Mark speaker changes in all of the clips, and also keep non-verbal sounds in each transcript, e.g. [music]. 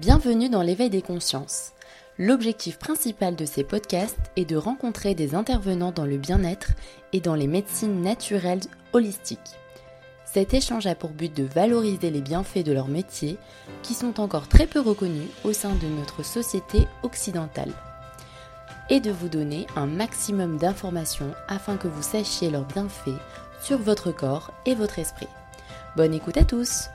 Speaker 1: Bienvenue dans l'éveil des consciences. L'objectif principal de ces podcasts est de rencontrer des intervenants dans le bien-être et dans les médecines naturelles holistiques. Cet échange a pour but de valoriser les bienfaits de leur métier qui sont encore très peu reconnus au sein de notre société occidentale et de vous donner un maximum d'informations afin que vous sachiez leurs bienfaits sur votre corps et votre esprit. Bonne écoute à tous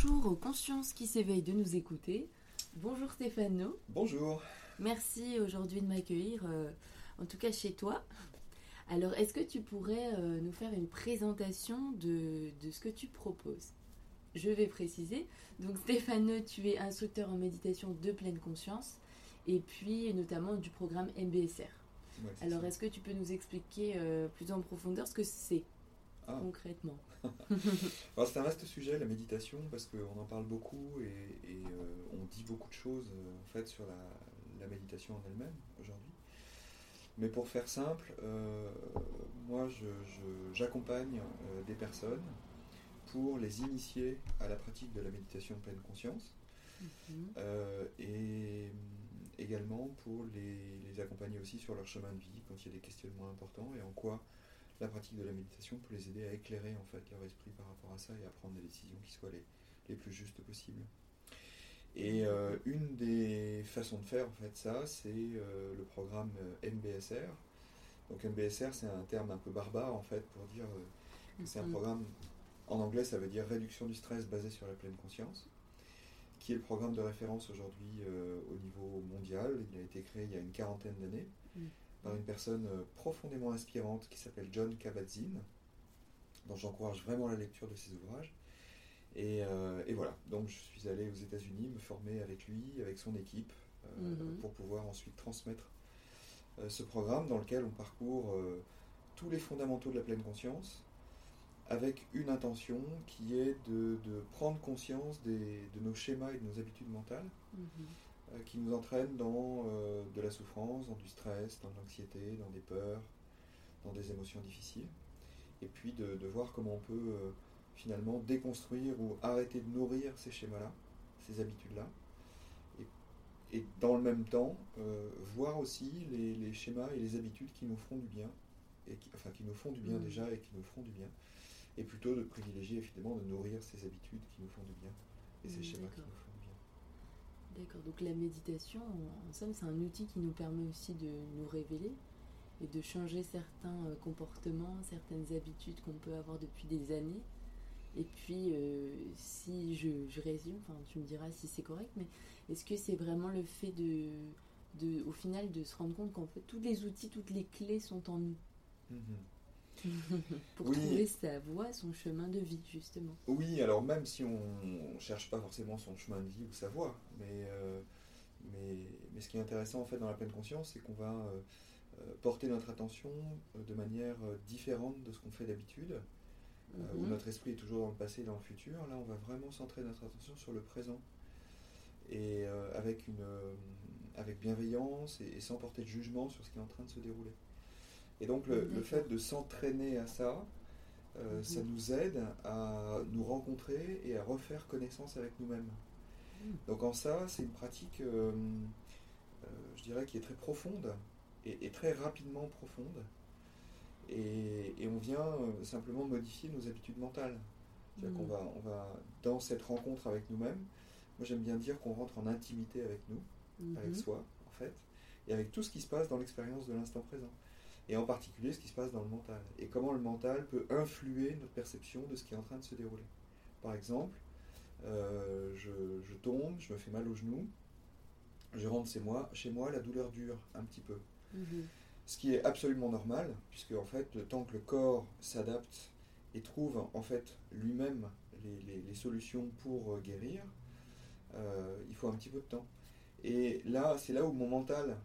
Speaker 1: Bonjour aux consciences qui s'éveillent de nous écouter. Bonjour Stéphano.
Speaker 2: Bonjour.
Speaker 1: Merci aujourd'hui de m'accueillir, euh, en tout cas chez toi. Alors, est-ce que tu pourrais euh, nous faire une présentation de, de ce que tu proposes? Je vais préciser. Donc, Stéphano, tu es instructeur en méditation de pleine conscience et puis notamment du programme MBSR.
Speaker 2: Ouais,
Speaker 1: Alors, est-ce que tu peux nous expliquer euh, plus en profondeur ce que c'est?
Speaker 2: Ah.
Speaker 1: concrètement [laughs]
Speaker 2: Alors, c'est un vaste sujet, la méditation, parce qu'on en parle beaucoup et, et, euh, on dit beaucoup de choses euh, en fait sur la, la méditation en elle-même aujourd'hui. Mais pour faire simple, euh, moi j'accompagne euh, des personnes pour les initier à la pratique de la méditation en pleine conscience
Speaker 1: Mhm.
Speaker 2: euh, et hum, également pour les, les accompagner aussi sur leur chemin de vie quand il y a des questionnements importants et en quoi la pratique de la méditation peut les aider à éclairer en fait leur esprit par rapport à ça et à prendre des décisions qui soient les, les plus justes possibles. Et euh, une des façons de faire en fait ça, c'est euh, le programme euh, MBSR. Donc MBSR c'est un terme un peu barbare en fait pour dire euh, que c'est un
Speaker 1: Mhm.
Speaker 2: programme, en anglais ça veut dire réduction du stress basé sur la pleine conscience, qui est le programme de référence aujourd'hui euh, au niveau mondial. Il a été créé il y a une quarantaine d'années
Speaker 1: Mhm.
Speaker 2: Par une personne euh, profondément inspirante qui s'appelle John Kabat-Zinn, dont j'encourage vraiment la lecture de ses ouvrages. Et, euh, et voilà, donc je suis allé aux États-Unis me former avec lui, avec son équipe, euh,
Speaker 1: Mhm.
Speaker 2: pour pouvoir ensuite transmettre euh, ce programme dans lequel on parcourt tous les fondamentaux de la pleine conscience avec une intention qui est de, de prendre conscience des- de nos schémas et de nos habitudes mentales
Speaker 1: Mhm.
Speaker 2: euh, qui nous entraînent dans euh, de la souffrance, dans du stress, dans de l'anxiété, dans des peurs, dans des émotions difficiles. Et puis de, de voir comment on peut euh, finalement déconstruire ou arrêter de nourrir ces schémas-là, ces habitudes-là. Et, et dans le même temps, voir aussi les, les schémas et les habitudes qui nous font du bien, et qui, enfin qui nous font du bien
Speaker 1: Mhm.
Speaker 2: déjà et qui nous font du bien. Et plutôt de privilégier évidemment de nourrir ces habitudes qui nous font du bien et ces schémas qui nous font du bien.
Speaker 1: D'accord, donc la méditation, en en somme, c'est un outil qui nous permet aussi de nous révéler et de changer certains euh, comportements, certaines habitudes qu'on peut avoir depuis des années. Et puis, euh, si je, je résume, enfin, tu me diras si c'est correct, mais est-ce que c'est vraiment le fait de, de, au final, de se rendre compte qu'en fait, tous les outils, toutes les clés sont en nous?
Speaker 2: Mhm. [laughs]
Speaker 1: pour
Speaker 2: Oui.
Speaker 1: trouver sa voie, son chemin de vie, justement.
Speaker 2: Oui, alors même si on ne cherche pas forcément son chemin de vie ou sa voie, mais, euh, mais, mais ce qui est intéressant en fait dans la pleine conscience, c'est qu'on va euh, euh, porter notre attention de manière différente de ce qu'on fait d'habitude, où
Speaker 1: Mhm.
Speaker 2: notre esprit est toujours dans le passé et dans le futur. Là, on va vraiment centrer notre attention sur le présent et euh, avec, une, avec bienveillance et, et sans porter de jugement sur ce qui est en train de se dérouler. Et donc le, fait de s'entraîner à ça, euh,
Speaker 1: Mhm.
Speaker 2: ça nous aide à nous rencontrer et à refaire connaissance avec nous-mêmes.
Speaker 1: Mhm.
Speaker 2: Donc en ça, c'est une pratique, euh, euh, je dirais, qui est très profonde et, et très rapidement profonde. Et, et on vient simplement modifier nos habitudes mentales. C'est-à-dire qu'on va, on va, dans cette rencontre avec nous-mêmes, moi j'aime bien dire qu'on rentre en intimité avec nous, avec
Speaker 1: Mhm.
Speaker 2: soi, en fait, et avec tout ce qui se passe dans l'expérience de l'instant présent. Et en particulier ce qui se passe dans le mental. Et comment le mental peut influer notre perception de ce qui est en train de se dérouler. Par exemple, euh, je, je tombe, je me fais mal au genou, je rentre chez moi, chez moi, la douleur dure un petit peu.
Speaker 1: Mhm.
Speaker 2: Ce qui est absolument normal, puisque en fait, le temps que le corps s'adapte et trouve en fait lui-même les, les- les solutions pour euh, guérir, euh, il faut un petit peu de temps. Et là, c'est là où mon mental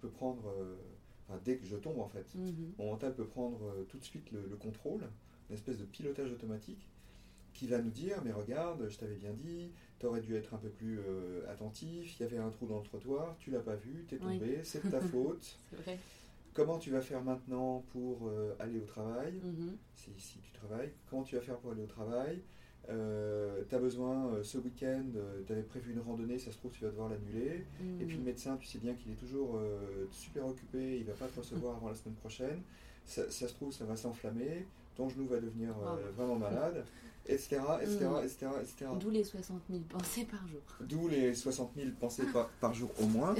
Speaker 2: peut prendre, enfin, dès que je tombe en fait,
Speaker 1: Mhm.
Speaker 2: mon mental peut prendre euh, tout de suite le, le contrôle, une espèce de pilotage automatique qui va nous dire mais regarde, je t'avais bien dit, t'aurais dû être un peu plus euh, attentif, il y avait un trou dans le trottoir, tu l'as pas vu, t'es
Speaker 1: Oui.
Speaker 2: tombé, c'est de ta [laughs] faute.
Speaker 1: Vrai.
Speaker 2: Comment tu vas faire maintenant pour euh, aller au travail
Speaker 1: Mhm.
Speaker 2: si, si tu travailles? Comment tu vas faire pour aller au travail? Euh, tu as besoin euh, ce week-end, tu avais prévu une randonnée, ça se trouve tu vas devoir l'annuler. Et puis le
Speaker 1: Mm.
Speaker 2: médecin, tu sais bien qu'il est toujours euh, super occupé, il va pas te recevoir avant la semaine prochaine. Ça, ça se trouve, ça va s'enflammer, ton genou va devenir euh,
Speaker 1: Oh.
Speaker 2: vraiment malade, [laughs] etc. etc.,
Speaker 1: Mm.
Speaker 2: etc., etc.
Speaker 1: D'où les 60 000 pensées par jour.
Speaker 2: D'où les 60 000 pensées par, par jour [laughs] au moins,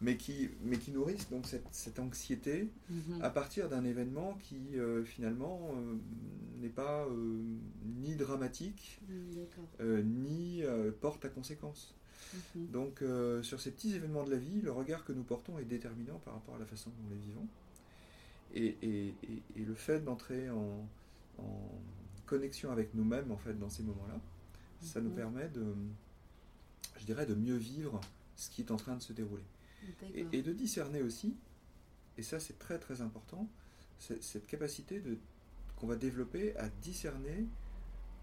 Speaker 2: mais qui, mais qui nourrissent donc cette, cette anxiété
Speaker 1: Mhm.
Speaker 2: à partir d'un événement qui euh, finalement euh, n'est pas euh, ni dramatique,
Speaker 1: Mm,
Speaker 2: ni porte à conséquence.
Speaker 1: Mhm.
Speaker 2: Donc sur ces petits événements de la vie, le regard que nous portons est déterminant par rapport à la façon dont nous les vivons. Et, et- et- et le fait d'entrer en, en connexion avec nous-mêmes en fait dans ces moments-là, ça nous
Speaker 1: Mhm.
Speaker 2: permet de, je dirais, de mieux vivre ce qui est en train de se dérouler. Et, de discerner aussi, et ça c'est très très important, cette capacité de, qu'on va développer à discerner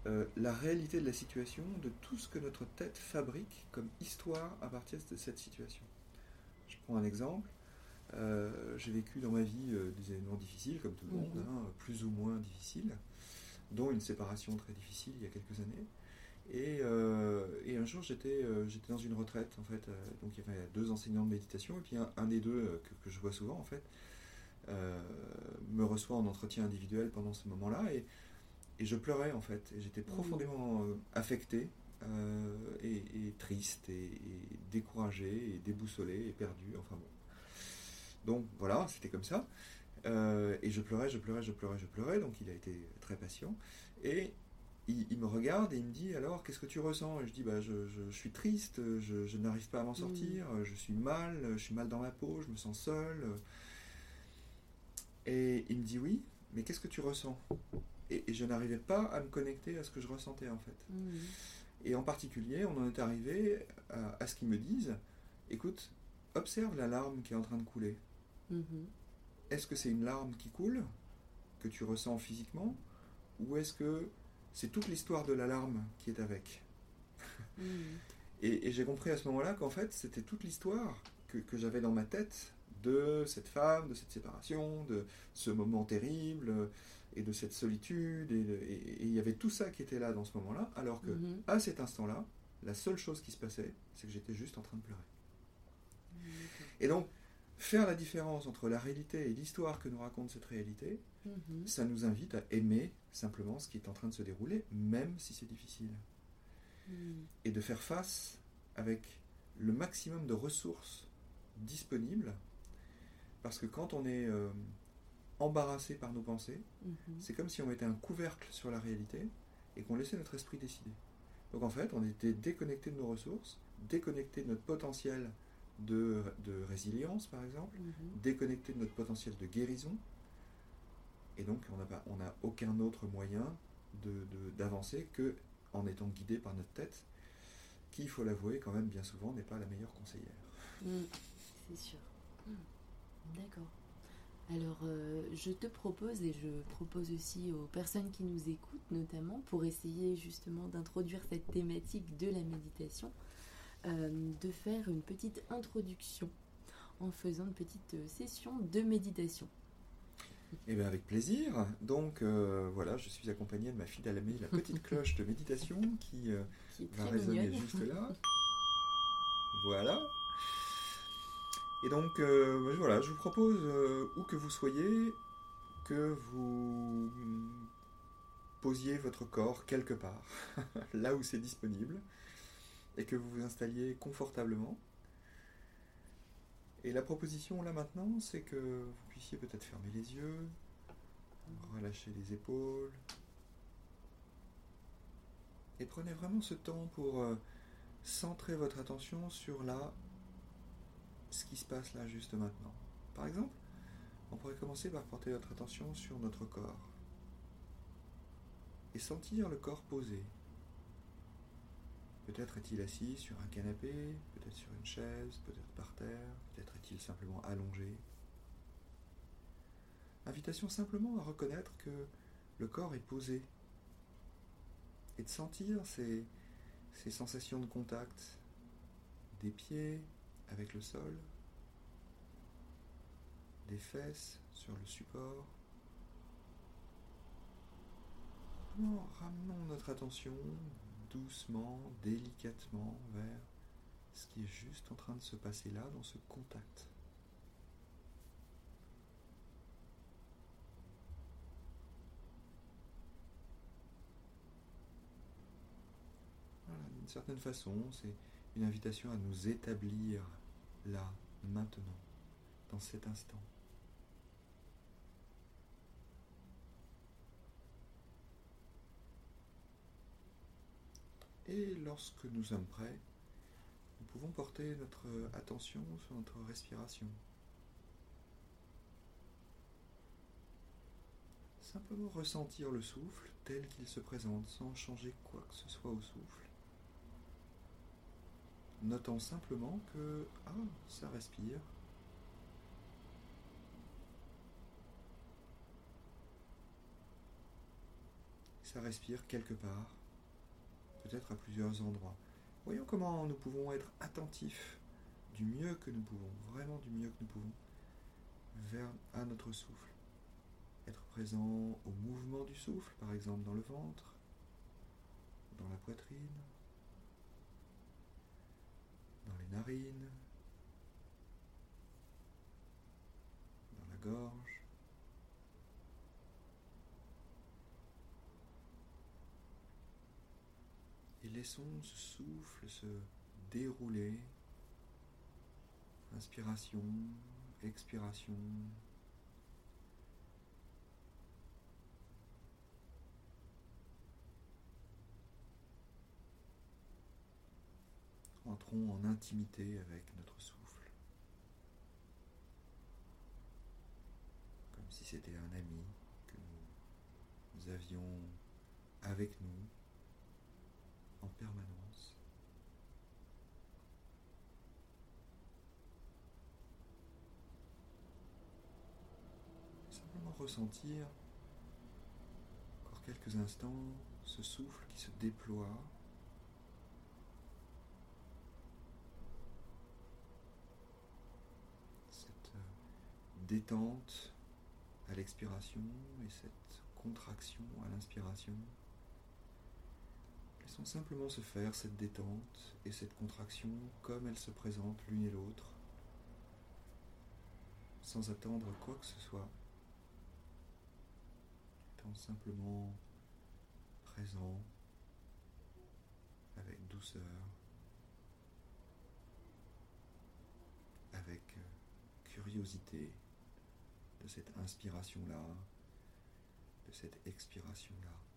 Speaker 2: euh, la réalité de la situation, de tout ce que notre tête fabrique comme histoire à partir de cette situation. Je prends un exemple. Euh, j'ai vécu dans ma vie euh, des événements difficiles, comme tout le monde,
Speaker 1: Mhm.
Speaker 2: hein, plus ou moins difficiles, dont une séparation très difficile il y a quelques années. Et, euh, et un jour, j'étais euh, j'étais dans une retraite, en fait. euh, donc, il y avait deux enseignants de méditation, et puis un, un des deux, que, que je vois souvent, en fait, me reçoit en entretien individuel pendant ce moment-là, et, et je pleurais, en fait. J'étais profondément euh, affecté, euh, et, et triste, et, et découragé, et déboussolé, et perdu, enfin bon. Donc, voilà, c'était comme ça. Euh, et je pleurais, je pleurais, je pleurais, je pleurais, donc il a été très patient. Et il, il me regarde et il me dit alors qu'est-ce que tu ressens? Et je dis bah je, je- je suis triste, je, je n'arrive pas à m'en sortir, je suis mal, je suis mal dans ma peau, je me sens seul. Et il me dit oui, mais qu'est-ce que tu ressens? Et, et je n'arrivais pas à me connecter à ce que je ressentais en fait.
Speaker 1: Mhm.
Speaker 2: Et en particulier, on en est arrivé à, à ce qu'ils me disent écoute, observe la larme qui est en train de couler.
Speaker 1: Mhm.
Speaker 2: Est-ce que c'est une larme qui coule, que tu ressens physiquement, ou est-ce que c'est toute l'histoire de la larme qui est avec?
Speaker 1: Mhm.
Speaker 2: Et, et j'ai compris à ce moment-là qu'en fait, c'était toute l'histoire que, que j'avais dans ma tête de cette femme, de cette séparation, de ce moment terrible, et de cette solitude, et, il y avait tout ça qui était là dans ce moment-là, alors que
Speaker 1: Mhm.
Speaker 2: à cet instant-là, la seule chose qui se passait, c'est que j'étais juste en train de pleurer.
Speaker 1: D'accord.
Speaker 2: Et donc, faire la différence entre la réalité et l'histoire que nous raconte cette réalité,
Speaker 1: Mhm.
Speaker 2: ça nous invite à aimer simplement ce qui est en train de se dérouler, même si c'est difficile.
Speaker 1: Mhm.
Speaker 2: Et de faire face avec le maximum de ressources disponibles, parce que quand on est euh, embarrassé par nos pensées,
Speaker 1: Mhm.
Speaker 2: c'est comme si on mettait un couvercle sur la réalité et qu'on laissait notre esprit décider. Donc en fait, on était déconnecté de nos ressources, déconnecté de notre potentiel de, de résilience, par exemple,
Speaker 1: Mhm.
Speaker 2: déconnecté de notre potentiel de guérison. Et donc, on n'a pas- on n'a aucun autre moyen de- de- d'avancer que en étant guidé par notre tête, qui, il faut l'avouer, quand même, bien souvent, n'est pas la meilleure conseillère.
Speaker 1: Mm, C'est sûr. Mm. D'accord. Alors, euh, je te propose et je propose aussi aux personnes qui nous écoutent, notamment pour essayer justement d'introduire cette thématique de la méditation, euh, de faire une petite introduction en faisant une petite euh, session de méditation.
Speaker 2: Et bien, avec plaisir. Donc, euh, voilà, je suis accompagné de ma fidèle amie, la petite [laughs] cloche de méditation, qui euh, va résonner
Speaker 1: mignonne.
Speaker 2: juste là. [laughs] Voilà. Et donc, euh, voilà, je vous propose, où que vous soyez, que vous posiez votre corps quelque part, [laughs] là où c'est disponible, et que vous vous installiez confortablement. Et la proposition là maintenant, c'est que vous puissiez peut-être fermer les yeux, relâcher les épaules, et prenez vraiment ce temps pour euh, centrer votre attention sur là, ce qui se passe là juste maintenant. Par exemple, on pourrait commencer par porter votre attention sur notre corps et sentir le corps posé. Peut-être est-il assis sur un canapé, peut-être sur une chaise, peut-être par terre, peut-être est-il simplement allongé. Invitation simplement à reconnaître que le corps est posé et de sentir ces, sensations de contact des pieds avec le sol, des fesses sur le support, ramenons notre attention doucement, délicatement vers ce qui est juste en train de se passer là, dans ce contact. d'une certaine façon, c'est une invitation à nous établir là, maintenant, dans cet instant. Et lorsque nous sommes prêts, nous pouvons porter notre attention sur notre respiration. Simplement ressentir le souffle tel qu'il se présente sans changer quoi que ce soit au souffle. Notons simplement que ah, ça respire. Ça respire quelque part, peut-être à plusieurs endroits. Voyons comment nous pouvons être attentifs du mieux que nous pouvons, vraiment du mieux que nous pouvons, vers à notre souffle. Être présent au mouvement du souffle, par exemple dans le ventre, dans la poitrine, dans les narines, dans la gorge. Laissons ce souffle se dérouler. Inspiration, expiration. entrons en intimité avec notre souffle. Comme si c'était un ami que nous, avions avec nous Simplement ressentir encore quelques instants ce souffle qui se déploie détente à l'expiration et cette contraction à l'inspiration. Laissons simplement se faire cette détente et cette contraction comme elles se présentent l'une et l'autre, sans attendre quoi que ce soit, étant simplement présent avec douceur, avec curiosité de cette inspiration-là, de cette expiration-là.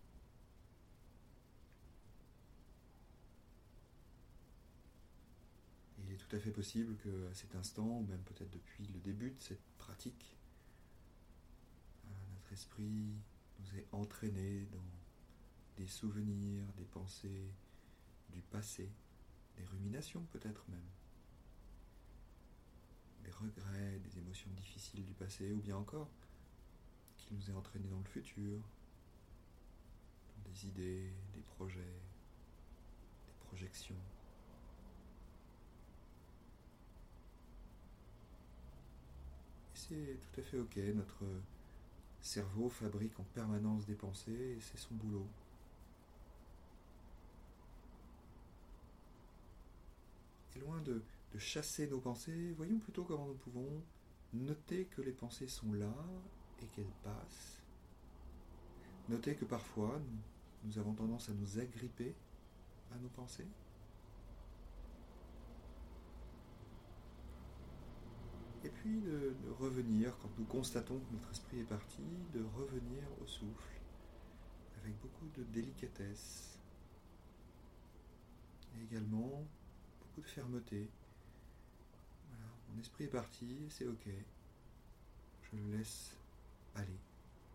Speaker 2: Il est tout à fait possible que à cet instant, ou même peut-être depuis le début de cette pratique, euh, notre esprit nous est entraîné dans des souvenirs, des pensées du passé, des ruminations peut-être même des regrets, des émotions difficiles du passé, ou bien encore qui nous est entraîné dans le futur, dans des idées, des projets, des projections. C'est tout à fait ok, notre cerveau fabrique en permanence des pensées et c'est son boulot. Et loin de chasser nos pensées, voyons plutôt comment nous pouvons noter que les pensées sont là et qu'elles passent. Noter que parfois nous, avons tendance à nous agripper à nos pensées. Et puis de, revenir, quand nous constatons que notre esprit est parti, de revenir au souffle avec beaucoup de délicatesse et également beaucoup de fermeté. Mon esprit est parti, c'est ok. Je le laisse aller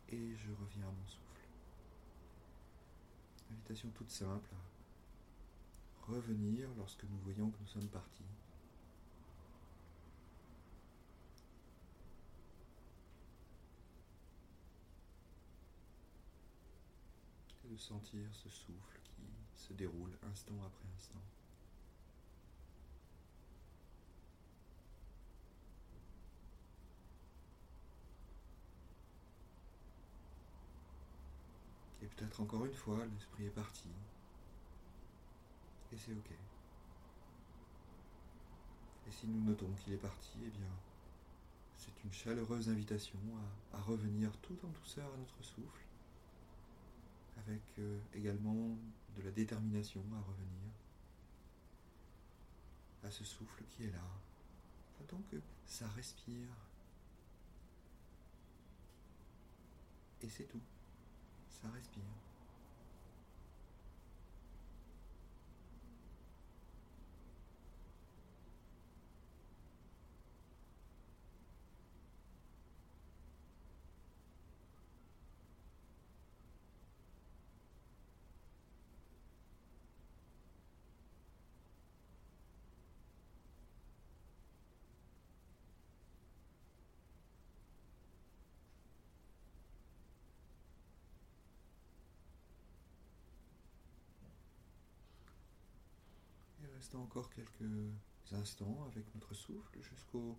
Speaker 2: et je reviens à mon souffle. Invitation toute simple à revenir lorsque nous voyons que nous sommes partis. Et de sentir ce souffle qui se déroule instant après instant. peut-être encore une fois, l'esprit est parti. Et c'est ok. Et si nous notons qu'il est parti, eh bien, c'est une chaleureuse invitation à, à, revenir tout en douceur à notre souffle, avec euh, également de la détermination à revenir à ce souffle qui est là. Tant que ça respire. Et c'est tout. Ça respire. Restons encore quelques instants avec notre souffle jusqu'au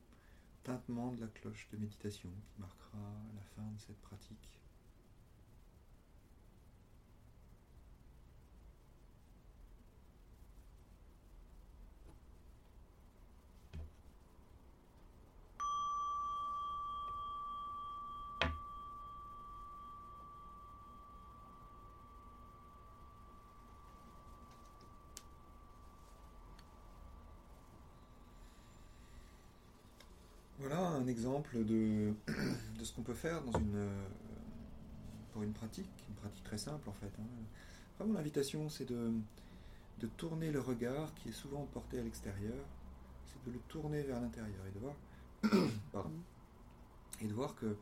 Speaker 2: tintement de la cloche de méditation qui marquera la fin de cette pratique. Voilà un exemple de, [clears throat] de ce qu'on peut faire dans une, pour une pratique, une pratique très simple en fait. Hein. Vraiment l'invitation c'est de, de tourner le regard qui est souvent porté à l'extérieur, c'est de le tourner vers l'intérieur et de voir, [coughs] pardon, et de voir que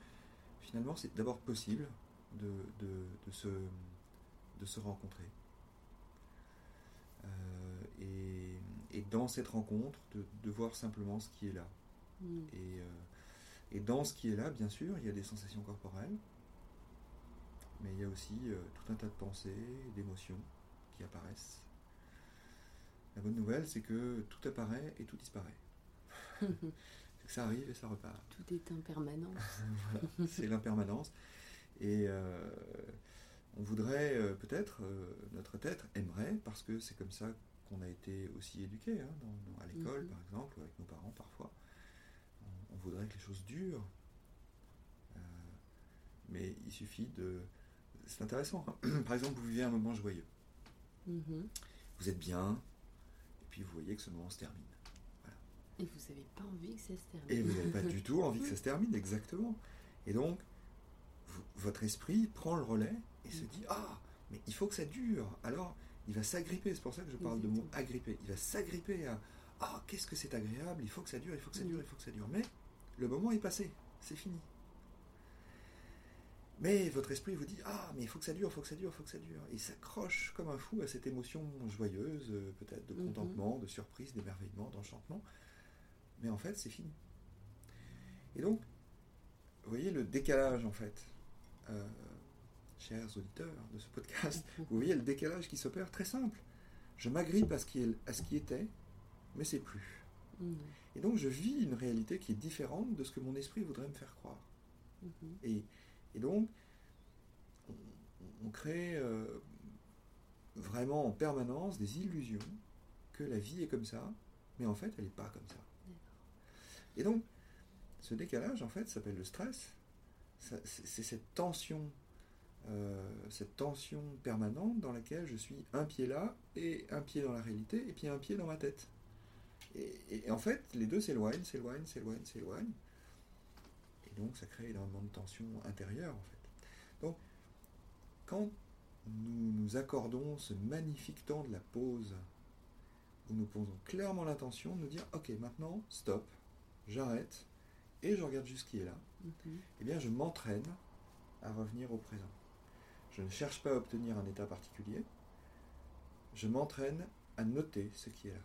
Speaker 2: finalement c'est d'abord possible de, de, de, se, de se rencontrer. Euh, et, et, dans cette rencontre, de, de voir simplement ce qui est là. Mm. Et, euh, et, dans ce qui est là, bien sûr, il y a des sensations corporelles, mais il y a aussi euh, tout un tas de pensées, d'émotions qui apparaissent. La bonne nouvelle, c'est que tout apparaît et tout disparaît. [laughs] c'est que ça arrive et ça repart.
Speaker 1: Tout est impermanence. [laughs]
Speaker 2: voilà, c'est l'impermanence. Et euh, on voudrait euh, peut-être, notre tête aimerait, parce que c'est comme ça qu'on a été aussi éduqué, hein, à l'école mm -hmm. par exemple, ou avec nos parents parfois, voudrait que les choses durent. Euh, mais il suffit de. C'est intéressant. Hein [clears throat] Par exemple, vous vivez un moment joyeux. Mm -hmm. Vous êtes bien, et puis vous voyez que ce moment se termine.
Speaker 1: Voilà. Et vous n'avez pas envie que ça se termine.
Speaker 2: Et vous n'avez pas du tout envie que ça se [laughs] termine, exactement. Et donc, vous, votre esprit prend le relais et mm -hmm. se dit Ah, mais il faut que ça dure. Alors, il va s'agripper. C'est pour ça que je parle exactement. de mot agripper. Il va s'agripper à Ah, qu'est-ce que c'est agréable, il faut que ça dure, il faut que ça dure, il faut que ça dure. Mais le moment est passé, c'est fini. Mais votre esprit vous dit Ah, mais il faut que ça dure, il faut que ça dure, il faut que ça dure. Et il s'accroche comme un fou à cette émotion joyeuse, peut-être de contentement, mm -hmm. de surprise, d'émerveillement, d'enchantement. Mais en fait, c'est fini. Et donc, vous voyez le décalage, en fait, euh, chers auditeurs de ce podcast, vous voyez le décalage qui s'opère très simple. Je m'agrippe à, ce qui à ce qui était, mais c'est plus. Mmh. Et donc je vis une réalité qui est différente de ce que mon esprit voudrait me faire croire. Mmh. Et, et, donc, on, on crée euh, vraiment en permanence des illusions que la vie est comme ça, mais en fait, elle n'est pas comme ça. Et donc, ce décalage, en fait, s'appelle le stress. C'est cette tension, euh, cette tension permanente dans laquelle je suis un pied là et un pied dans la réalité et puis un pied dans ma tête. Et, et, en fait, les deux s'éloignent, s'éloignent, s'éloignent, s'éloignent. Et donc, ça crée énormément de tension intérieure, en fait. Donc, quand nous nous accordons ce magnifique temps de la pause, où nous posons clairement l'intention de nous dire, ok, maintenant, stop, j'arrête, et je regarde juste ce qui est là, mm -hmm. eh bien, je m'entraîne à revenir au présent. Je ne cherche pas à obtenir un état particulier, je m'entraîne à noter ce qui est là.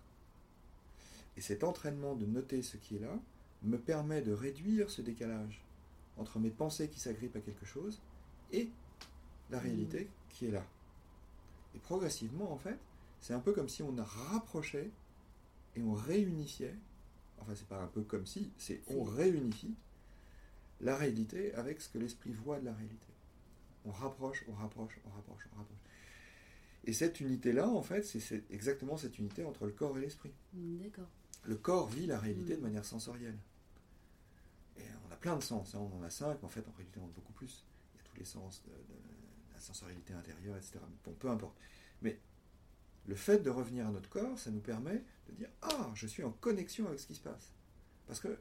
Speaker 2: Et cet entraînement de noter ce qui est là me permet de réduire ce décalage entre mes pensées qui s'agrippent à quelque chose et la réalité mmh. qui est là. Et progressivement, en fait, c'est un peu comme si on rapprochait et on réunifiait, enfin c'est pas un peu comme si, c'est on réunifie la réalité avec ce que l'esprit voit de la réalité. on rapproche, on rapproche, on rapproche, on rapproche. Et cette unité-là, en fait, c'est exactement cette unité entre le corps et l'esprit.
Speaker 1: D'accord.
Speaker 2: Le corps vit la réalité
Speaker 1: Mm.
Speaker 2: de manière sensorielle. Et on a plein de sens, hein, on en a cinq, mais en fait, en réalité, on en a beaucoup plus. Il y a tous les sens de, de la sensorialité intérieure, etc. Bon, peu importe. Mais le fait de revenir à notre corps, ça nous permet de dire Ah, je suis en connexion avec ce qui se passe. Parce que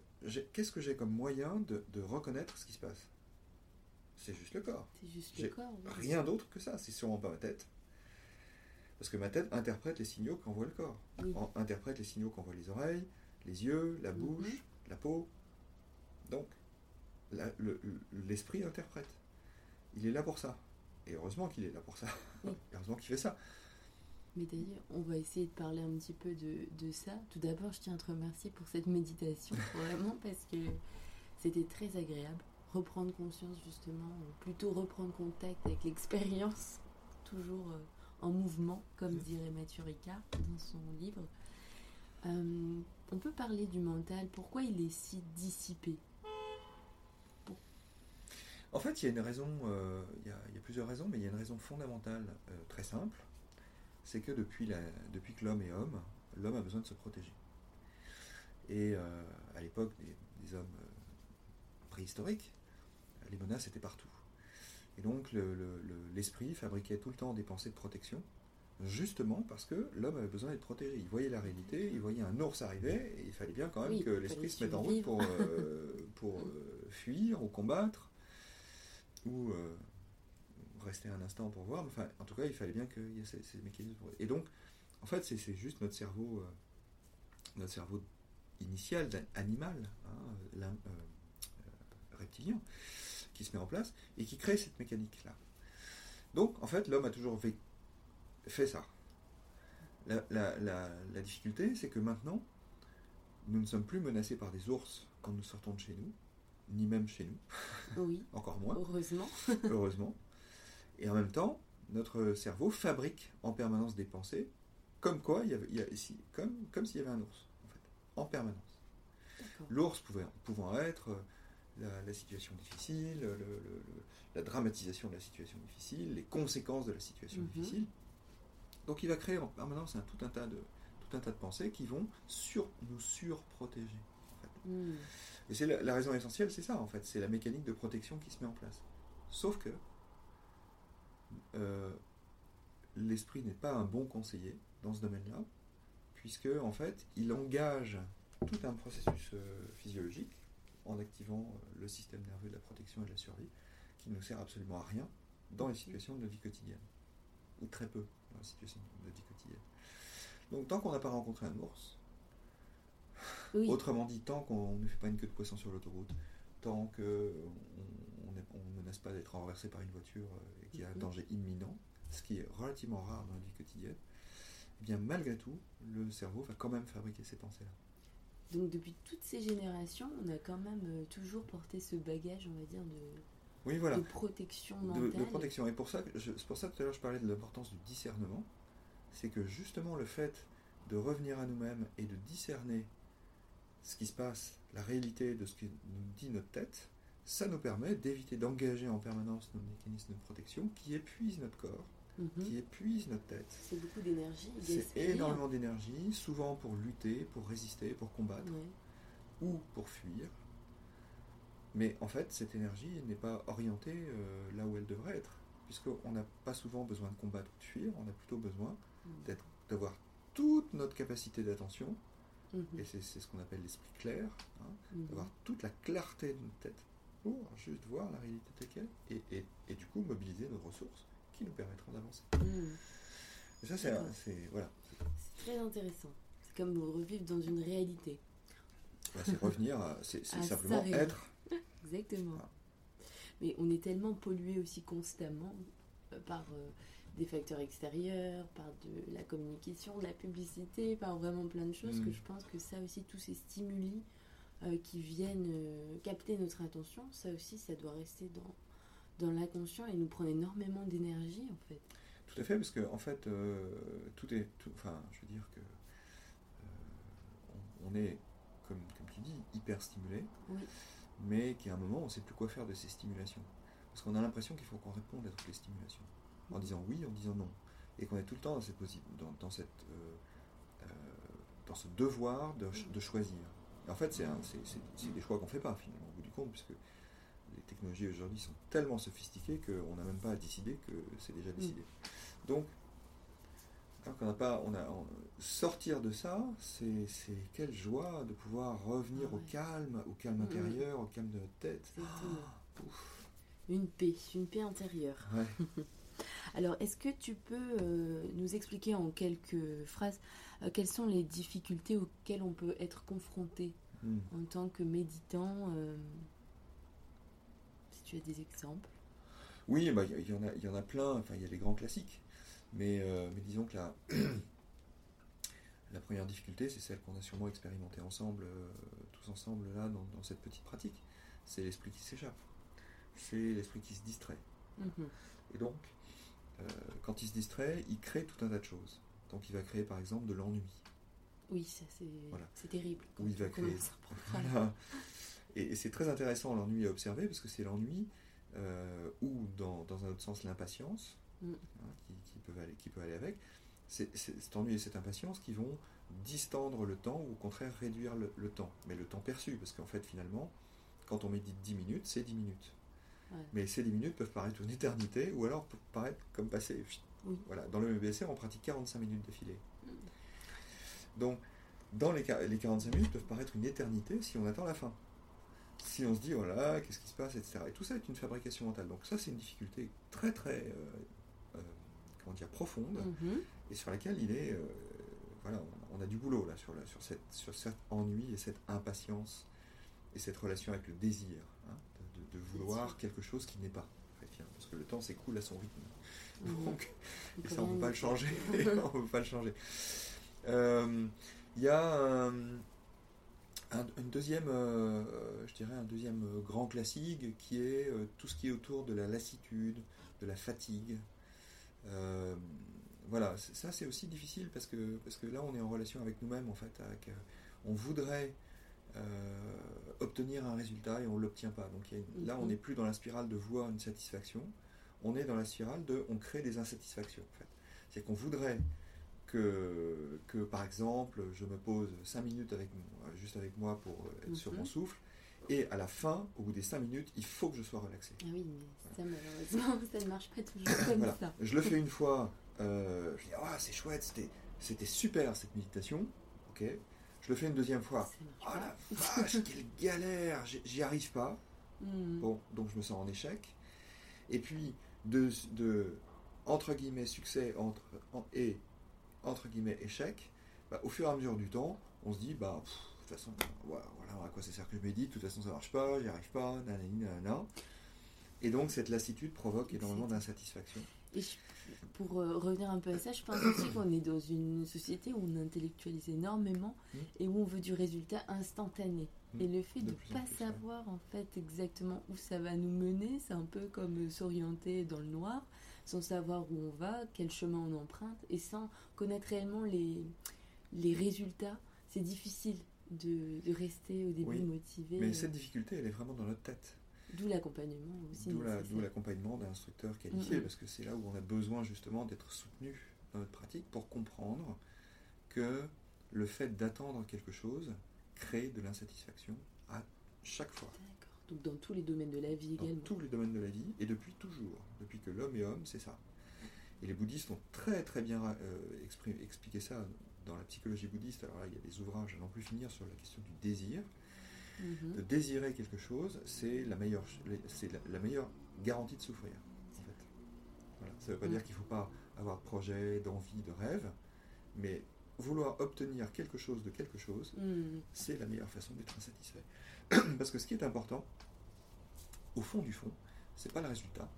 Speaker 2: qu'est-ce que j'ai comme moyen de, de reconnaître ce qui se passe? C'est juste le corps.
Speaker 1: C'est juste le corps. oui.
Speaker 2: Rien d'autre que ça. C'est sûrement pas ma tête. Parce que ma tête interprète les signaux qu'envoie le corps.
Speaker 1: Oui.
Speaker 2: En- interprète les signaux qu'envoient les oreilles, les yeux, la bouche,
Speaker 1: Mhm.
Speaker 2: la peau. Donc, le- l'esprit interprète. Il est là pour ça. Et heureusement qu'il est là pour ça.
Speaker 1: Oui. [laughs]
Speaker 2: heureusement qu'il fait ça.
Speaker 1: Mais d'ailleurs, on va essayer de parler un petit peu de, de ça. Tout d'abord, je tiens à te remercier pour cette méditation, [laughs] vraiment, parce que c'était très agréable. Reprendre conscience, justement, ou plutôt reprendre contact avec l'expérience, toujours euh, en mouvement, comme dirait Mathieu Ricard dans son livre. Euh, on peut parler du mental, pourquoi il est si dissipé?
Speaker 2: En fait, il y a une raison, euh, il, y a, il y a plusieurs raisons, mais il y a une raison fondamentale euh, très simple. C'est que depuis, la- depuis que l'homme est homme, l'homme a besoin de se protéger. Et à l'époque des, des hommes préhistoriques, les menaces étaient partout. Et donc le- le- le- l'esprit fabriquait tout le temps des pensées de protection, justement parce que l'homme avait besoin d'être protégé. Il voyait la réalité, il voyait un ours arriver, et il fallait bien quand même
Speaker 1: Oui,
Speaker 2: que l'esprit se mette en route pour, euh, pour euh, fuir ou combattre, ou euh, rester un instant pour voir. Enfin, en tout cas, il fallait bien qu'il y ait ces, ces mécanismes. Et donc, en fait, c'est juste notre cerveau, notre cerveau initial, animal, hein, reptilien, qui se met en place et qui crée cette mécanique-là. Donc, en fait, l'homme a toujours fait, fait ça. La, la- la- la difficulté, c'est que maintenant, nous ne sommes plus menacés par des ours quand nous sortons de chez nous, ni même chez nous,
Speaker 1: Oui, [laughs]
Speaker 2: encore moins
Speaker 1: heureusement. [laughs]
Speaker 2: heureusement. Et en même temps, notre cerveau fabrique en permanence des pensées, comme quoi il y avait, il y a ici, comme, comme s'il y avait un ours, en fait, en permanence. L'ours pouvant être la, la situation difficile, le- le- le- la dramatisation de la situation difficile, les conséquences de la situation
Speaker 1: Mhm.
Speaker 2: difficile. Donc il va créer en permanence un, tout, un tas de, tout un tas de pensées qui vont sur, nous surprotéger. en fait.
Speaker 1: Hmm.
Speaker 2: Et c'est la, la raison essentielle, c'est ça en fait, c'est la mécanique de protection qui se met en place. Sauf que euh, l'esprit n'est pas un bon conseiller dans ce domaine-là, puisque en fait, il engage tout un processus euh, physiologique en activant euh, le système nerveux de la protection et de la survie, qui ne nous sert absolument à rien dans les situations de vie quotidienne, ou très peu dans les situations de vie quotidienne. Donc tant qu'on n'a pas rencontré un ours,
Speaker 1: Oui,
Speaker 2: Autrement dit, tant qu'on ne fait pas une queue de poisson sur l'autoroute, tant qu'on ne menace pas d'être renversé par une voiture euh, et qu'il y a un danger imminent, ce qui est relativement rare dans la vie quotidienne, eh bien malgré tout, le cerveau va quand même fabriquer ces pensées-là.
Speaker 1: Donc depuis toutes ces générations, on a quand même euh, toujours porté ce bagage, on va dire, de,
Speaker 2: Oui, voilà,
Speaker 1: de protection mentale.
Speaker 2: de protection. Et pour ça, c'est pour ça que tout à l'heure je parlais de l'importance du discernement, c'est que justement le fait de revenir à nous-mêmes et de discerner ce qui se passe, la réalité de ce que nous dit notre tête, ça nous permet d'éviter d'engager en permanence nos mécanismes de protection qui épuisent notre corps,
Speaker 1: Mhm.
Speaker 2: qui épuisent notre tête.
Speaker 1: C'est beaucoup d'énergie.
Speaker 2: C'est énormément d'énergie, souvent pour lutter, pour résister, pour combattre ou pour fuir. Mais en fait, cette énergie n'est pas orientée euh, là où elle devrait être, puisqu'on n'a pas souvent besoin de combattre ou de fuir, on a plutôt besoin
Speaker 1: Mhm.
Speaker 2: d'avoir toute notre capacité d'attention,
Speaker 1: Mhm.
Speaker 2: et c'est, ce qu'on appelle l'esprit clair, hein, d'avoir toute la clarté de notre tête pour juste voir la réalité telle qu'elle, et, et, et du coup mobiliser nos ressources qui nous permettront d'avancer. Et ça, c'est, voilà,
Speaker 1: C'est très intéressant. C'est comme revivre dans une réalité.
Speaker 2: Bah, c'est revenir, c'est, [laughs] simplement être. [laughs]
Speaker 1: Exactement. Mais on est tellement pollué aussi constamment euh, par euh, des facteurs extérieurs, par de la communication, de la publicité, par vraiment plein de choses
Speaker 2: Mm.
Speaker 1: que je pense que ça aussi, tous ces stimuli euh, qui viennent euh, capter notre attention, ça aussi, ça doit rester dans, dans l'inconscient et nous prendre énormément d'énergie en fait.
Speaker 2: Tout à fait, parce que en fait, euh, tout est, tout- enfin, je veux dire que euh, on, on est, comme, comme tu dis, hyper stimulé,
Speaker 1: Oui.
Speaker 2: mais qu'à un moment, on ne sait plus quoi faire de ces stimulations. Parce qu'on a l'impression qu'il faut qu'on réponde à toutes les stimulations. En disant oui, en disant non. Et qu'on est tout le temps dans, cette, dans, dans cette, euh, dans ce devoir de, de choisir. Et en fait, c'est des choix qu'on ne fait pas finalement, au bout du compte, puisque les technologies aujourd'hui sont tellement sophistiquées qu'on n'a même pas à décider que c'est déjà décidé. Donc, on n'a pas, on a, sortir de ça, c'est quelle joie de pouvoir revenir ah au calme, au calme intérieur, au calme de notre tête.
Speaker 1: Ah, une paix, une paix intérieure. [laughs] Alors, est-ce que tu peux euh, nous expliquer en quelques phrases euh, quelles sont les difficultés auxquelles on peut être confronté hmm. en tant que méditant euh, tu as des exemples?
Speaker 2: Oui, bah, il y, en a, y en a plein. Enfin, il y a les grands classiques. Mais, mais disons que la, [clears throat] la première difficulté, c'est celle qu'on a sûrement expérimentée ensemble, tous ensemble, là, dans, cette petite pratique. C'est l'esprit qui s'échappe. C'est l'esprit qui se distrait. Mhm. Et donc, euh, quand il se distrait, il crée tout un tas de choses. Donc il va créer par exemple de l'ennui.
Speaker 1: Oui, ça c'est terrible.
Speaker 2: il va créer. [laughs] Et, c'est très intéressant l'ennui à observer parce que c'est l'ennui euh, ou dans, un autre sens l'impatience mm. hein, qui, peut aller, qui peut aller avec. C'est cet ennui et cette impatience qui vont distendre le temps ou au contraire réduire le, le temps. Mais le temps perçu, parce qu'en fait finalement, quand on médite 10 minutes, c'est 10 minutes. Mais ces 10 minutes peuvent paraître une éternité ou alors peuvent paraître comme passer. Voilà. Dans le MBSR, on pratique 45 minutes d'affilée. Mm. Donc, dans les, les 45 minutes peuvent paraître une éternité si on attend la fin. Si on se dit, voilà, qu'est-ce qui se passe, etc. Et tout ça est une fabrication mentale. Donc, ça, c'est une difficulté très, très, euh, euh, comment dire, profonde mm-hmm. et sur laquelle il est. Euh, voilà, on, a du boulot là sur, sur, cette, sur cet ennui et cette impatience et cette relation avec le désir. Hein de, vouloir quelque chose qui n'est pas. Parce que le temps s'écoule à son rythme. Donc, et ça, on ne peut pas le changer. [laughs] [laughs] on peut pas le changer. Il y a un, une deuxième, euh, je dirais un deuxième grand classique qui est euh, tout ce qui est autour de la lassitude, de la fatigue. voilà, ça c'est aussi difficile parce que, parce que là on est en relation avec nous-mêmes en fait. Avec, on voudrait euh, obtenir un résultat et on ne l'obtient pas. Donc là, on n'est plus dans la spirale de voir une satisfaction, on est dans la spirale de on crée des insatisfactions. En fait. C'est qu'on voudrait que, que, par exemple, je me pose 5 minutes avec, juste avec moi pour être sur mon mhm. souffle, et à la fin, au bout des 5 minutes, il faut que je sois relaxé.
Speaker 1: Ah oui, mais ça, malheureusement, [laughs] ça ne marche pas toujours comme ça.
Speaker 2: Je le fais une fois, euh, je dis, ah, c'est chouette, c'était super cette méditation, ok je le fais une deuxième fois. Oh la [laughs] vache, quelle galère J'y arrive pas. Hmm. Bon, donc je me sens en échec. Et puis, de, de entre guillemets, succès entre, et entre guillemets, échec, bah, au fur et à mesure du temps, on se dit, bah, de toute façon, voilà, à quoi ça sert que je médite, de toute façon ça marche pas, j'y arrive pas, nanani, nanana. Et donc cette lassitude provoque énormément d'insatisfaction.
Speaker 1: Et pour euh, revenir un peu à ça, je pense aussi qu'on est dans une société où on intellectualise énormément mmh. et où on veut du résultat instantané. Mmh. Et le fait de ne pas savoir en fait exactement où ça va nous mener, c'est un peu comme s'orienter dans le noir, sans savoir où on va, quel chemin on emprunte, et sans connaître réellement les, les résultats. C'est difficile de, de, rester au début motivé.
Speaker 2: Mais cette difficulté, elle est vraiment dans notre tête.
Speaker 1: D'où l'accompagnement aussi.
Speaker 2: D'où l'accompagnement d'un instructeur qualifié, parce que c'est là où on a besoin justement d'être soutenu dans notre pratique pour comprendre que le fait d'attendre quelque chose crée de l'insatisfaction à chaque fois.
Speaker 1: D'accord. Donc dans tous les domaines de la vie également.
Speaker 2: Dans tous les domaines de la vie et depuis toujours, depuis l'homme est homme, c'est ça. Et les bouddhistes ont très très bien euh, expliqué ça dans la psychologie bouddhiste. Alors là, il y a des ouvrages à n'en plus finir sur la question du désir. De désirer quelque chose, c'est la meilleure, c'est la, meilleure garantie de souffrir. Ça ne veut pas dire qu'il ne faut pas avoir de projet, d'envie, de rêve, mais vouloir obtenir quelque chose de quelque chose, mm. c'est la meilleure façon d'être insatisfait. [clears throat] Parce que ce qui est important, au fond du fond, c'est pas le résultat.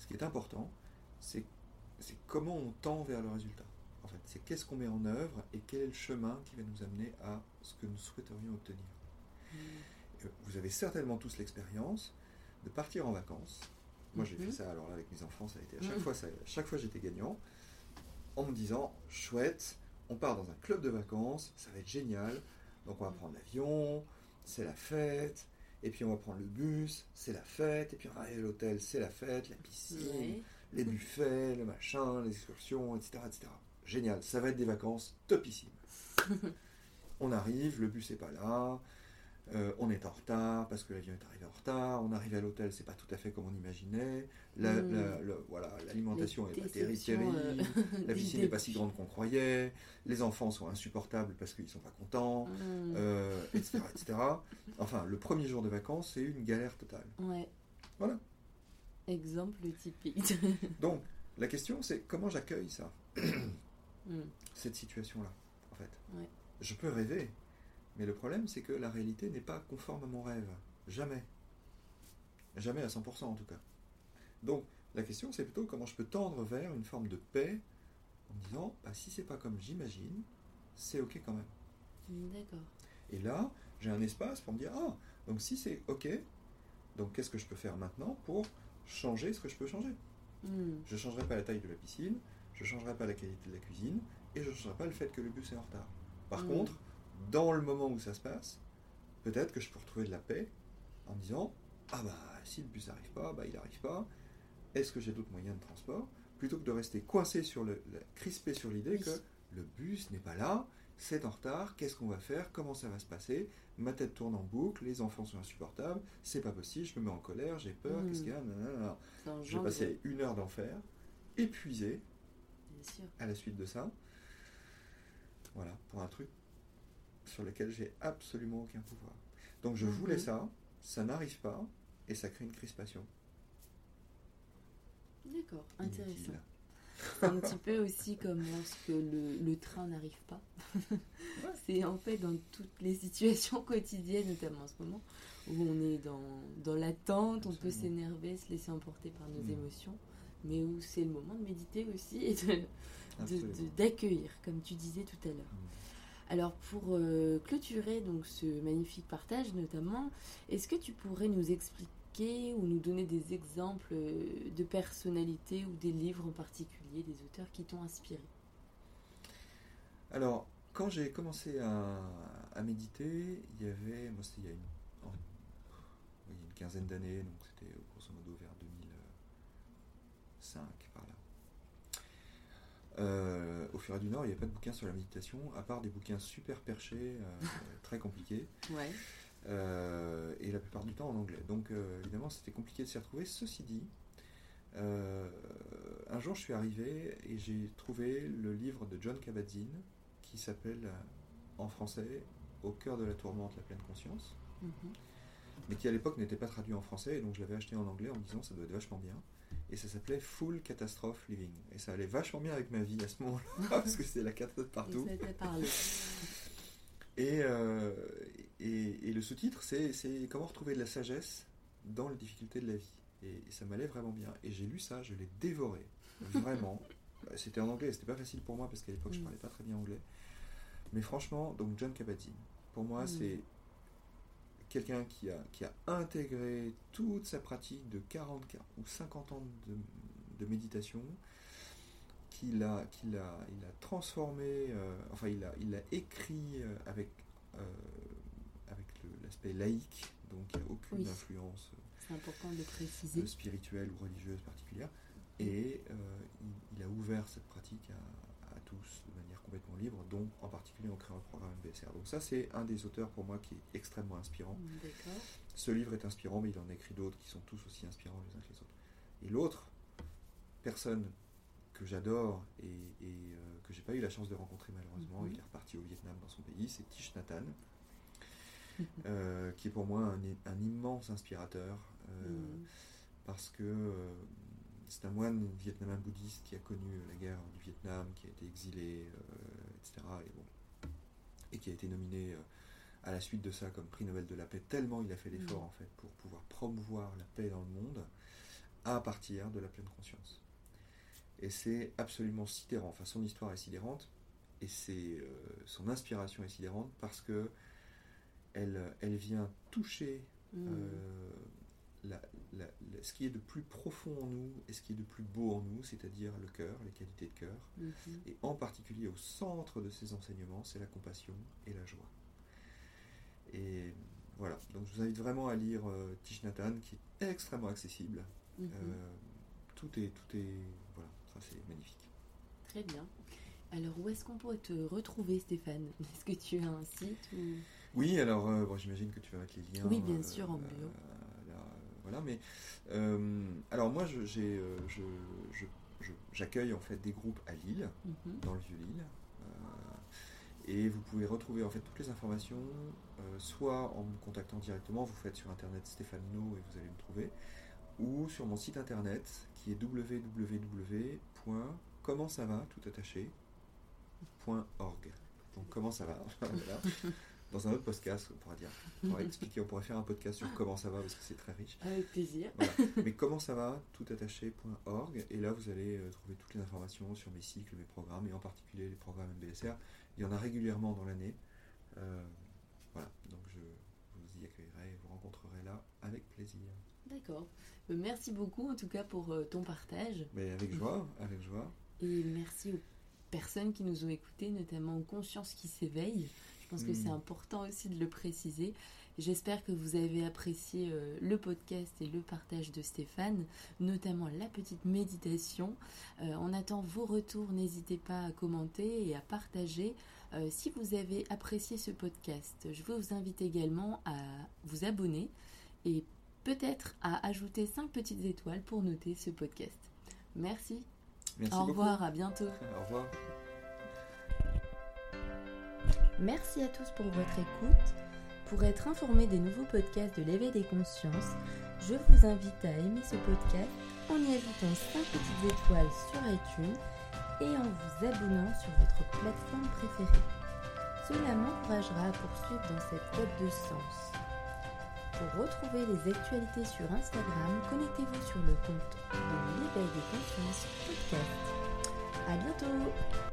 Speaker 2: Ce qui est important, c'est comment on tend vers le résultat. En fait, c'est qu'est-ce qu'on met en œuvre et quel est le chemin qui va nous amener à ce que nous souhaiterions obtenir. Euh, vous avez certainement tous l'expérience de partir en vacances. Moi, j'ai fait mhm. ça alors là avec mes enfants, ça a été à chaque mhm. fois, chaque fois j'étais gagnant, en me disant chouette, on part dans un club de vacances, ça va être génial. Donc on va prendre l'avion, c'est la fête, et puis on va prendre le bus, c'est la fête, et puis on arrive à l'hôtel, c'est la fête, la piscine,
Speaker 1: Ouais.
Speaker 2: les buffets, le machin, les excursions, etc., etc. Génial, ça va être des vacances topissimes. [laughs] on arrive, le bus n'est pas là, euh, on est en retard parce que l'avion est arrivé en retard, on arrive à l'hôtel, c'est pas tout à fait comme on imaginait, la,
Speaker 1: Mm.
Speaker 2: la- le- voilà, l'alimentation est pas terrible,
Speaker 1: euh, [laughs]
Speaker 2: la piscine n'est pas si grande qu'on croyait, les enfants sont insupportables parce qu'ils sont pas contents,
Speaker 1: Mm.
Speaker 2: euh, etc., etc. [laughs] Enfin, le premier jour de vacances, c'est une galère totale.
Speaker 1: Ouais.
Speaker 2: Voilà.
Speaker 1: Exemple typique. [laughs]
Speaker 2: Donc, la question, c'est comment j'accueille ça,
Speaker 1: Mm.
Speaker 2: cette situation-là, en fait.
Speaker 1: Ouais.
Speaker 2: Je peux rêver, mais le problème, c'est que la réalité n'est pas conforme à mon rêve. Jamais. Jamais à 100% en tout cas. Donc, la question, c'est plutôt comment je peux tendre vers une forme de paix en me disant, bah, si c'est pas comme j'imagine, c'est ok quand même.
Speaker 1: D'accord.
Speaker 2: Et là, j'ai un espace pour me dire, ah, donc si c'est ok, donc qu'est-ce que je peux faire maintenant pour changer ce que je peux changer?
Speaker 1: Mm.
Speaker 2: Je ne changerai pas la taille de la piscine, je ne changerai pas la qualité de la cuisine, et je ne changerai pas le fait que le bus est en retard. Par
Speaker 1: Mm.
Speaker 2: contre, dans le moment où ça se passe, peut-être que je peux retrouver de la paix en me disant, ah bah, si le bus n'arrive pas, bah il n'arrive pas, est-ce que j'ai d'autres moyens de transport? Plutôt que de rester coincé sur le, crispé sur l'idée
Speaker 1: Oui.
Speaker 2: que le bus n'est pas là, c'est en retard, qu'est-ce qu'on va faire, comment ça va se passer, ma tête tourne en boucle, les enfants sont insupportables, c'est pas possible, je me mets en colère, j'ai peur, qu'est-ce qu'il y a,
Speaker 1: engendre-
Speaker 2: passer une heure d'enfer, épuisé à la suite de ça. Voilà, pour un truc sur lequel j'ai absolument aucun pouvoir. Donc je voulais
Speaker 1: Mhm.
Speaker 2: ça, ça n'arrive pas, et ça crée une crispation.
Speaker 1: D'accord, intéressant. un petit peu aussi comme lorsque le, le train n'arrive pas. [laughs] C'est en fait dans toutes les situations quotidiennes, notamment en ce moment, où on est dans, dans l'attente, on peut s'énerver, se laisser emporter par nos
Speaker 2: Mm.
Speaker 1: émotions, mais où c'est le moment de méditer aussi et de- de- d'accueillir, comme tu disais tout à l'heure.
Speaker 2: Mm.
Speaker 1: Alors pour euh, clôturer donc ce magnifique partage notamment, est-ce que tu pourrais nous expliquer ou nous donner des exemples euh, de personnalités ou des livres en particulier, des auteurs qui t'ont inspiré?
Speaker 2: Alors, quand j'ai commencé à, méditer, il y avait, moi c'était il y a une, une quinzaine d'années, donc c'était grosso modo vers 2005 par là. Euh, au Furet du Nord, il n'y avait pas de bouquin sur la méditation, à part des bouquins super perchés, euh, [laughs] très compliqués,
Speaker 1: Ouais.
Speaker 2: euh, et la plupart du temps en anglais. Donc euh, évidemment, c'était compliqué de s'y retrouver. Ceci dit, un jour, je suis arrivé et j'ai trouvé le livre de John Kabat-Zinn qui s'appelle en français Au cœur de la tourmente, la pleine conscience,
Speaker 1: Mhm.
Speaker 2: mais qui à l'époque n'était pas traduit en français, et donc je l'avais acheté en anglais en me disant ça doit être vachement bien. Et ça s'appelait Full Catastrophe Living. Et ça allait vachement bien avec ma vie à ce moment-là, [laughs] parce que c'était la catastrophe partout.
Speaker 1: Et
Speaker 2: euh, et, et le sous-titre, c'est, comment retrouver de la sagesse dans les difficultés de la vie. Et, et ça m'allait vraiment bien. Et j'ai lu ça, je l'ai dévoré. Vraiment. Euh, [laughs] C'était en anglais, c'était pas facile pour moi parce qu'à l'époque je
Speaker 1: Mm.
Speaker 2: parlais pas très bien anglais. Mais franchement, donc John Kabat-Zinn, pour moi
Speaker 1: Mm.
Speaker 2: c'est quelqu'un qui a, qui a intégré toute sa pratique de 40 ou 50 ans de, de méditation, qu'il a, qu'il a, il a transformé, euh, enfin il a, il a écrit euh, avec, euh, avec l'aspect laïque, donc il n'y a aucune
Speaker 1: Oui.
Speaker 2: influence
Speaker 1: C'est important de préciser.
Speaker 2: spirituelle ou religieuse particulière. Et euh, il, il a ouvert cette pratique à, à tous de manière complètement libre, dont en particulier en créant le programme BSR. Donc ça c'est un des auteurs pour moi qui est extrêmement inspirant. Ce livre est inspirant, mais il en a écrit d'autres qui sont tous aussi inspirants les uns que les autres. Et l'autre personne que j'adore et, et, euh, que j'ai pas eu la chance de rencontrer malheureusement,
Speaker 1: Mhm.
Speaker 2: il est reparti au Vietnam dans son pays, c'est Thich Nhat [laughs] euh, qui est pour moi un, un immense inspirateur. euh,
Speaker 1: Mhm.
Speaker 2: parce que euh, c'est un moine vietnamien bouddhiste qui a connu la guerre du Vietnam, qui a été exilé, euh, etc. Et, bon, et qui a été nominé euh, à la suite de ça comme prix Nobel de la paix, tellement il a fait l'effort
Speaker 1: Mhm.
Speaker 2: en fait pour pouvoir promouvoir la paix dans le monde à partir de la pleine conscience. Et c'est absolument sidérant, enfin son histoire est sidérante, et c'est euh, son inspiration est sidérante parce que elle, elle vient toucher euh, la- la- la- ce qui est de plus profond en nous et ce qui est de plus beau en nous, c'est-à-dire le cœur, les qualités de cœur.
Speaker 1: Mhm.
Speaker 2: Et en particulier au centre de ces enseignements, c'est la compassion et la joie. Et Voilà, donc je vous invite vraiment à lire euh, Tish Nathan, qui est extrêmement accessible.
Speaker 1: Mhm.
Speaker 2: Euh, tout est, tout est, voilà, ça c'est magnifique.
Speaker 1: Très bien. Alors, où est-ce qu'on pourrait te retrouver, Stéphane? Est-ce que tu as un site ou...
Speaker 2: Oui, alors euh, bon, j'imagine que tu vas mettre les liens.
Speaker 1: Oui, bien sûr, en bio.
Speaker 2: Là, voilà, mais euh, alors moi, je- j'ai, euh, je- je- je- j'accueille en fait des groupes à Lille,
Speaker 1: Mhm.
Speaker 2: dans le Vieux-Lille, euh, et vous pouvez retrouver en fait toutes les informations, euh, soit en me contactant directement, vous faites sur internet Stéphane No et vous allez me trouver, ou sur mon site internet qui est www.comment ça va tout attaché .org. Donc comment ça va [laughs] Voilà. Dans un autre podcast, on pourra dire. On pourra expliquer, on pourrait faire un podcast sur comment ça va parce que c'est très riche.
Speaker 1: Avec plaisir.
Speaker 2: Voilà. Mais comment ça va tout attaché.org et là vous allez euh, trouver toutes les informations sur mes cycles, mes programmes et en particulier les programmes MBSR. Il y en a régulièrement dans l'année. Euh, voilà, donc je vous y accueillerai et vous rencontrerez là avec plaisir.
Speaker 1: D'accord. Euh, Merci beaucoup, en tout cas, pour euh, ton partage.
Speaker 2: Mais avec joie, avec joie.
Speaker 1: Et merci aux personnes qui nous ont écoutés, notamment aux consciences qui s'éveillent. Je pense que c'est important aussi de le préciser. J'espère que vous avez apprécié euh, le podcast et le partage de Stéphane, notamment la petite méditation. Euh, on attend vos retours, n'hésitez pas à commenter et à partager. Euh, si vous avez apprécié ce podcast, je vous invite également à vous abonner et peut-être à ajouter 5 petites étoiles pour noter ce podcast. Merci.
Speaker 2: Merci
Speaker 1: Au
Speaker 2: beaucoup.
Speaker 1: revoir, à bientôt.
Speaker 2: Au revoir.
Speaker 1: Merci à tous pour votre écoute. Pour être informé des nouveaux podcasts de l'éveil des consciences, je vous invite à aimer ce podcast en y ajoutant 5 petites étoiles sur iTunes et en vous abonnant sur votre plateforme préférée. Cela m'encouragera à poursuivre dans cette quête de sens. Pour retrouver les actualités sur Instagram, connectez-vous sur le compte de l'éveil des consciences podcast. À bientôt